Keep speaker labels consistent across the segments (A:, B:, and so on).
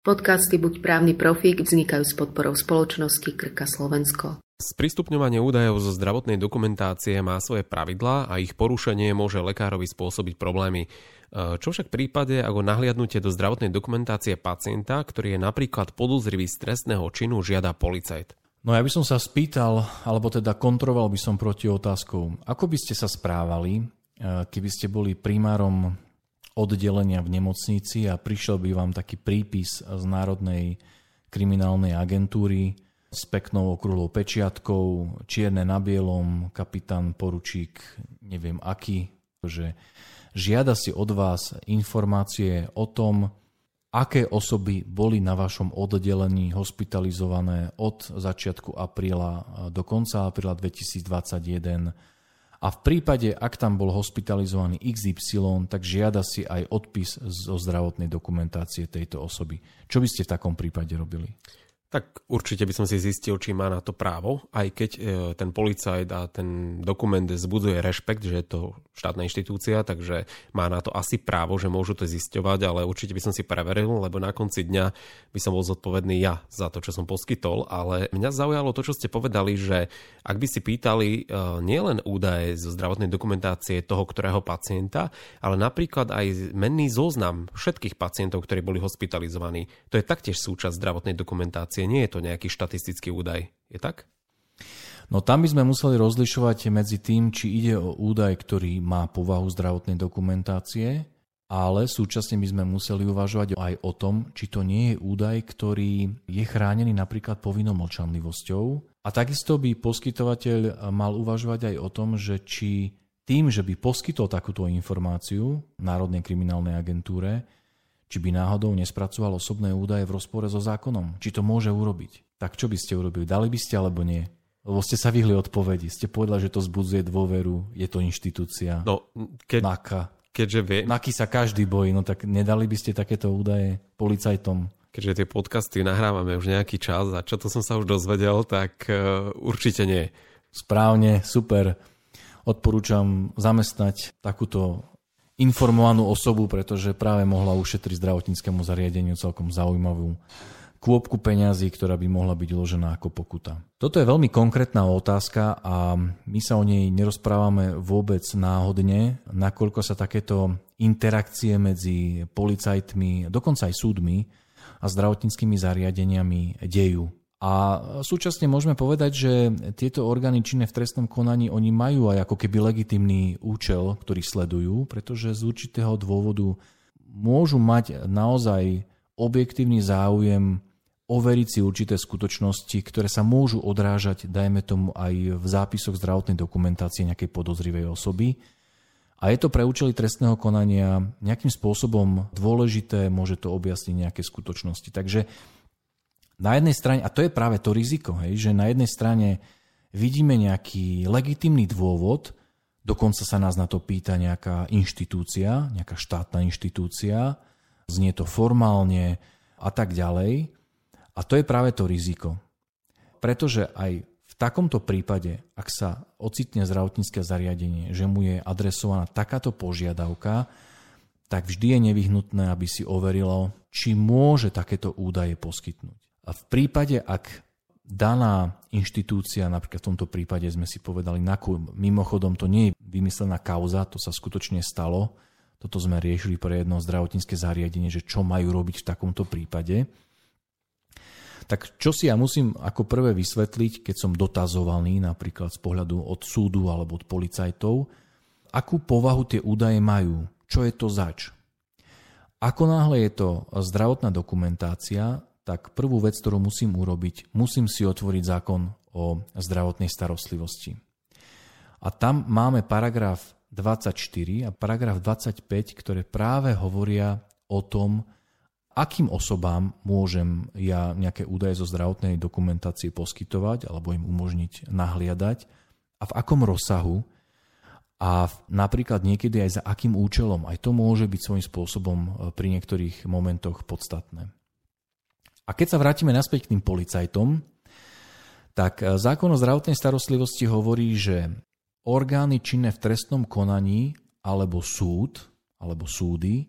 A: Podcasty Buď právny profík vznikajú s podporou spoločnosti Krka Slovensko.
B: Sprístupňovanie údajov zo zdravotnej dokumentácie má svoje pravidlá a ich porušenie môže lekárovi spôsobiť problémy. E, čo však v prípade, ako nahliadnutie do zdravotnej dokumentácie pacienta, ktorý je napríklad podozrivý z trestného činu, žiada policajt?
C: No ja by som sa spýtal, alebo teda kontroval by som proti otázkou, ako by ste sa správali, e, keby ste boli primárom oddelenia v nemocnici a prišiel by vám taký prípis z Národnej kriminálnej agentúry s peknou okrúhlou pečiatkou, čierne na bielom, kapitán, poručík, neviem aký, že žiada si od vás informácie o tom, aké osoby boli na vašom oddelení hospitalizované od začiatku apríla do konca apríla 2021 a v prípade, ak tam bol hospitalizovaný XY, tak žiada si aj odpis zo zdravotnej dokumentácie tejto osoby. Čo by ste v takom prípade robili?
B: Tak určite by som si zistil, či má na to právo, aj keď e, ten policajt a ten dokument zbuduje rešpekt, že je to štátna inštitúcia, takže má na to asi právo, že môžu to zisťovať, ale určite by som si preveril, lebo na konci dňa by som bol zodpovedný ja za to, čo som poskytol, ale mňa zaujalo to, čo ste povedali, že ak by si pýtali e, nielen údaje zo zdravotnej dokumentácie toho, ktorého pacienta, ale napríklad aj menný zoznam všetkých pacientov, ktorí boli hospitalizovaní, to je taktiež súčasť zdravotnej dokumentácie informácie, nie je to nejaký štatistický údaj. Je tak?
C: No tam by sme museli rozlišovať medzi tým, či ide o údaj, ktorý má povahu zdravotnej dokumentácie, ale súčasne by sme museli uvažovať aj o tom, či to nie je údaj, ktorý je chránený napríklad povinnou mlčanlivosťou. A takisto by poskytovateľ mal uvažovať aj o tom, že či tým, že by poskytol takúto informáciu Národnej kriminálnej agentúre, či by náhodou nespracoval osobné údaje v rozpore so zákonom. Či to môže urobiť. Tak čo by ste urobili? Dali by ste alebo nie? Lebo ste sa vyhli odpovedi. Ste povedali, že to zbudzuje dôveru, je to inštitúcia.
B: No, keď,
C: NAKA.
B: Keďže vie...
C: NAKY sa každý bojí, no tak nedali by ste takéto údaje policajtom?
B: Keďže tie podcasty nahrávame už nejaký čas a čo to som sa už dozvedel, tak uh, určite nie.
C: Správne, super. Odporúčam zamestnať takúto informovanú osobu, pretože práve mohla ušetriť zdravotníckému zariadeniu celkom zaujímavú kôpku peňazí, ktorá by mohla byť uložená ako pokuta. Toto je veľmi konkrétna otázka a my sa o nej nerozprávame vôbec náhodne, nakoľko sa takéto interakcie medzi policajtmi, dokonca aj súdmi a zdravotníckými zariadeniami dejú. A súčasne môžeme povedať, že tieto orgány činné v trestnom konaní, oni majú aj ako keby legitimný účel, ktorý sledujú, pretože z určitého dôvodu môžu mať naozaj objektívny záujem overiť si určité skutočnosti, ktoré sa môžu odrážať, dajme tomu, aj v zápisoch zdravotnej dokumentácie nejakej podozrivej osoby. A je to pre účely trestného konania nejakým spôsobom dôležité, môže to objasniť nejaké skutočnosti. Takže na jednej strane, a to je práve to riziko, hej, že na jednej strane vidíme nejaký legitimný dôvod, dokonca sa nás na to pýta nejaká inštitúcia, nejaká štátna inštitúcia, znie to formálne a tak ďalej. A to je práve to riziko. Pretože aj v takomto prípade, ak sa ocitne zdravotnícke zariadenie, že mu je adresovaná takáto požiadavka, tak vždy je nevyhnutné, aby si overilo, či môže takéto údaje poskytnúť. V prípade, ak daná inštitúcia, napríklad v tomto prípade sme si povedali, mimochodom to nie je vymyslená kauza, to sa skutočne stalo, toto sme riešili pre jedno zdravotnícke zariadenie, že čo majú robiť v takomto prípade. Tak čo si ja musím ako prvé vysvetliť, keď som dotazovaný napríklad z pohľadu od súdu alebo od policajtov, akú povahu tie údaje majú, čo je to zač. Ako náhle je to zdravotná dokumentácia, tak prvú vec, ktorú musím urobiť, musím si otvoriť zákon o zdravotnej starostlivosti. A tam máme paragraf 24 a paragraf 25, ktoré práve hovoria o tom, akým osobám môžem ja nejaké údaje zo zdravotnej dokumentácie poskytovať alebo im umožniť nahliadať a v akom rozsahu a napríklad niekedy aj za akým účelom. Aj to môže byť svojím spôsobom e, pri niektorých momentoch podstatné. A keď sa vrátime naspäť k tým policajtom, tak e, zákon o zdravotnej starostlivosti hovorí, že orgány činné v trestnom konaní alebo súd, alebo súdy,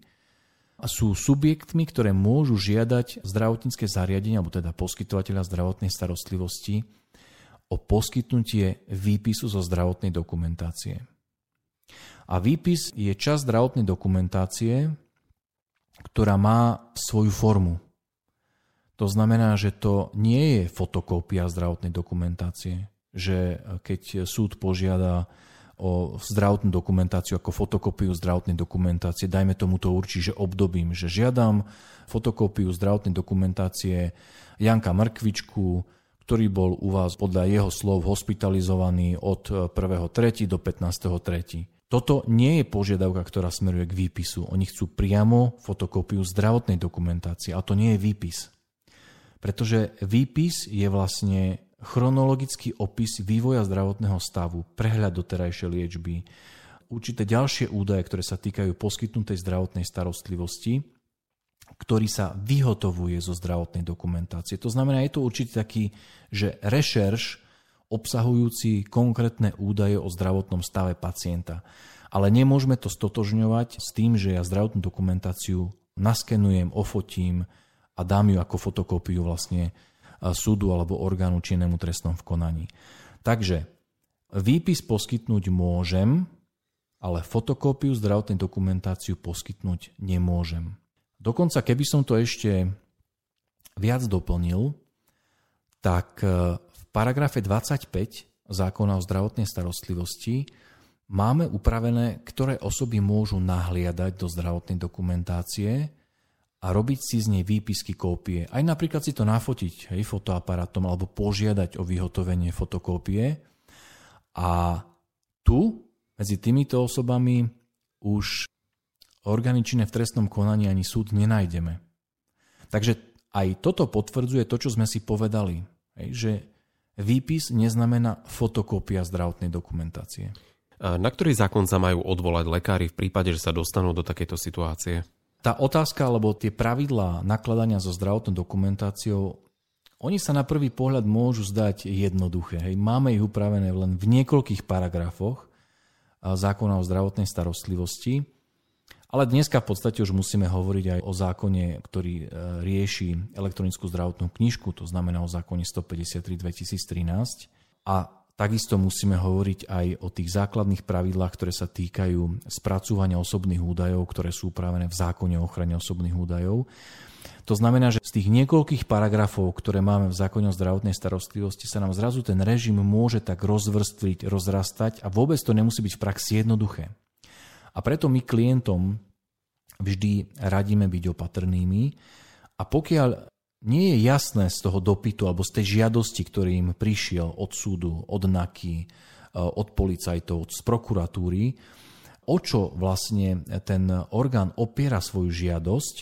C: sú subjektmi, ktoré môžu žiadať zdravotnícke zariadenia, alebo teda poskytovateľa zdravotnej starostlivosti o poskytnutie výpisu zo zdravotnej dokumentácie. A výpis je časť zdravotnej dokumentácie, ktorá má svoju formu. To znamená, že to nie je fotokópia zdravotnej dokumentácie, že keď súd požiada o zdravotnú dokumentáciu ako fotokopiu zdravotnej dokumentácie, dajme tomu to určí, že obdobím, že žiadam fotokopiu zdravotnej dokumentácie Janka Mrkvičku, ktorý bol u vás podľa jeho slov hospitalizovaný od 1.3. do 15.3. Toto nie je požiadavka, ktorá smeruje k výpisu. Oni chcú priamo fotokopiu zdravotnej dokumentácie a to nie je výpis. Pretože výpis je vlastne chronologický opis vývoja zdravotného stavu, prehľad doterajšej liečby, určité ďalšie údaje, ktoré sa týkajú poskytnutej zdravotnej starostlivosti, ktorý sa vyhotovuje zo zdravotnej dokumentácie. To znamená, je to určite taký, že rešerš obsahujúci konkrétne údaje o zdravotnom stave pacienta. Ale nemôžeme to stotožňovať s tým, že ja zdravotnú dokumentáciu naskenujem, ofotím a dám ju ako fotokópiu vlastne súdu alebo orgánu činnému trestnom v konaní. Takže výpis poskytnúť môžem, ale fotokópiu zdravotnej dokumentáciu poskytnúť nemôžem. Dokonca keby som to ešte viac doplnil, tak e, v paragrafe 25 zákona o zdravotnej starostlivosti máme upravené, ktoré osoby môžu nahliadať do zdravotnej dokumentácie a robiť si z nej výpisky kópie. Aj napríklad si to nafotiť hej, fotoaparátom alebo požiadať o vyhotovenie fotokópie. A tu medzi týmito osobami už orgány v trestnom konaní ani súd nenájdeme. Takže aj toto potvrdzuje to, čo sme si povedali, hej, že výpis neznamená fotokópia zdravotnej dokumentácie.
B: Na ktorý zákon sa majú odvolať lekári v prípade, že sa dostanú do takejto situácie?
C: Tá otázka alebo tie pravidlá nakladania so zdravotnou dokumentáciou, oni sa na prvý pohľad môžu zdať jednoduché. Hej. Máme ich upravené len v niekoľkých paragrafoch zákona o zdravotnej starostlivosti, ale dneska v podstate už musíme hovoriť aj o zákone, ktorý e, rieši elektronickú zdravotnú knižku, to znamená o zákone 153 2013. A Takisto musíme hovoriť aj o tých základných pravidlách, ktoré sa týkajú spracúvania osobných údajov, ktoré sú upravené v zákone o ochrane osobných údajov. To znamená, že z tých niekoľkých paragrafov, ktoré máme v zákone o zdravotnej starostlivosti, sa nám zrazu ten režim môže tak rozvrstviť, rozrastať a vôbec to nemusí byť v praxi jednoduché. A preto my klientom vždy radíme byť opatrnými a pokiaľ nie je jasné z toho dopytu alebo z tej žiadosti, ktorý im prišiel od súdu, od NAKY, eh, od policajtov, z prokuratúry, o čo vlastne ten orgán opiera svoju žiadosť,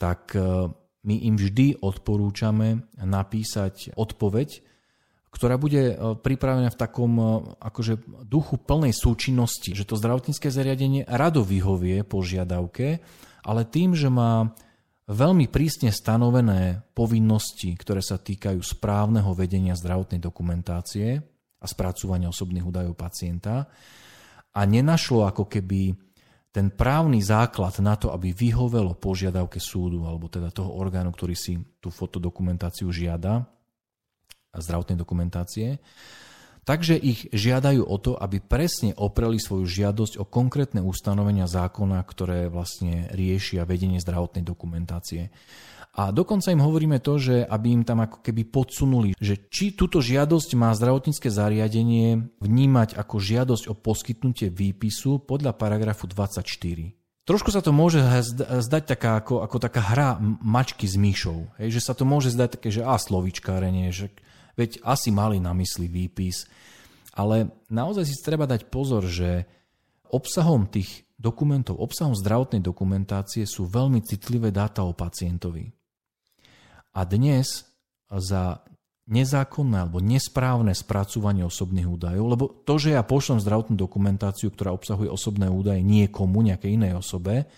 C: tak eh, my im vždy odporúčame napísať odpoveď, ktorá bude eh, pripravená v takom akože duchu plnej súčinnosti, že to zdravotnícke zariadenie rado vyhovie požiadavke, ale tým, že má veľmi prísne stanovené povinnosti, ktoré sa týkajú správneho vedenia zdravotnej dokumentácie a spracúvania osobných údajov pacienta. A nenašlo ako keby ten právny základ na to, aby vyhovelo požiadavke súdu alebo teda toho orgánu, ktorý si tú fotodokumentáciu žiada, zdravotnej dokumentácie, Takže ich žiadajú o to, aby presne opreli svoju žiadosť o konkrétne ustanovenia zákona, ktoré vlastne riešia vedenie zdravotnej dokumentácie. A dokonca im hovoríme to, že aby im tam ako keby podsunuli, že či túto žiadosť má zdravotnícke zariadenie vnímať ako žiadosť o poskytnutie výpisu podľa paragrafu 24. Trošku sa to môže zdať taká ako, ako taká hra mačky s myšou. Hej, že sa to môže zdať také, že a slovičkárenie, že veď asi mali na mysli výpis. Ale naozaj si treba dať pozor, že obsahom tých dokumentov, obsahom zdravotnej dokumentácie sú veľmi citlivé dáta o pacientovi. A dnes za nezákonné alebo nesprávne spracúvanie osobných údajov, lebo to, že ja pošlem zdravotnú dokumentáciu, ktorá obsahuje osobné údaje niekomu, nejakej inej osobe,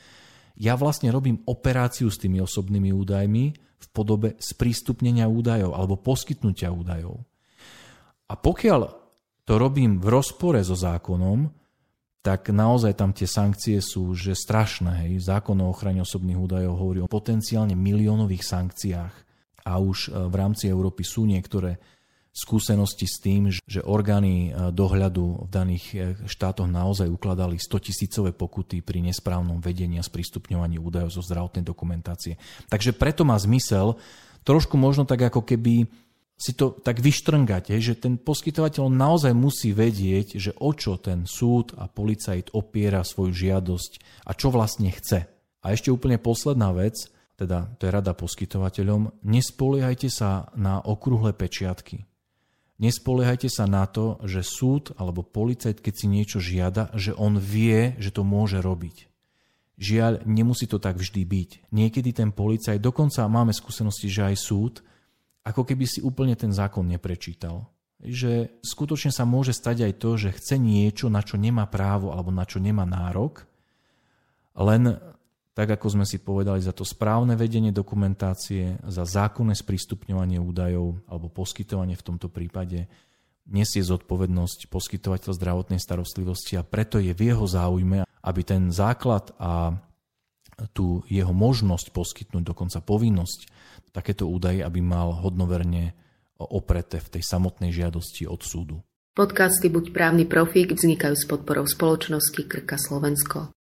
C: ja vlastne robím operáciu s tými osobnými údajmi v podobe sprístupnenia údajov alebo poskytnutia údajov. A pokiaľ to robím v rozpore so zákonom, tak naozaj tam tie sankcie sú že strašné. Hej. Zákon o ochrane osobných údajov hovorí o potenciálne miliónových sankciách a už e, v rámci Európy sú niektoré skúsenosti s tým, že orgány e, dohľadu v daných e, štátoch naozaj ukladali 100 tisícové pokuty pri nesprávnom vedení a sprístupňovaní údajov zo zdravotnej dokumentácie. Takže preto má zmysel trošku možno tak ako keby si to tak vyštrngať, že ten poskytovateľ naozaj musí vedieť, že o čo ten súd a policajt opiera svoju žiadosť a čo vlastne chce. A ešte úplne posledná vec, teda to je rada poskytovateľom, nespoliehajte sa na okrúhle pečiatky. Nespoliehajte sa na to, že súd alebo policajt, keď si niečo žiada, že on vie, že to môže robiť. Žiaľ, nemusí to tak vždy byť. Niekedy ten policajt, dokonca máme skúsenosti, že aj súd, ako keby si úplne ten zákon neprečítal. Že skutočne sa môže stať aj to, že chce niečo, na čo nemá právo alebo na čo nemá nárok, len tak ako sme si povedali, za to správne vedenie dokumentácie, za zákonné sprístupňovanie údajov alebo poskytovanie v tomto prípade nesie zodpovednosť poskytovateľ zdravotnej starostlivosti a preto je v jeho záujme, aby ten základ a tú jeho možnosť poskytnúť, dokonca povinnosť takéto údaje, aby mal hodnoverne opreté v tej samotnej žiadosti od súdu.
A: Podcasty Buď právny profík vznikajú s podporou spoločnosti Krka Slovensko.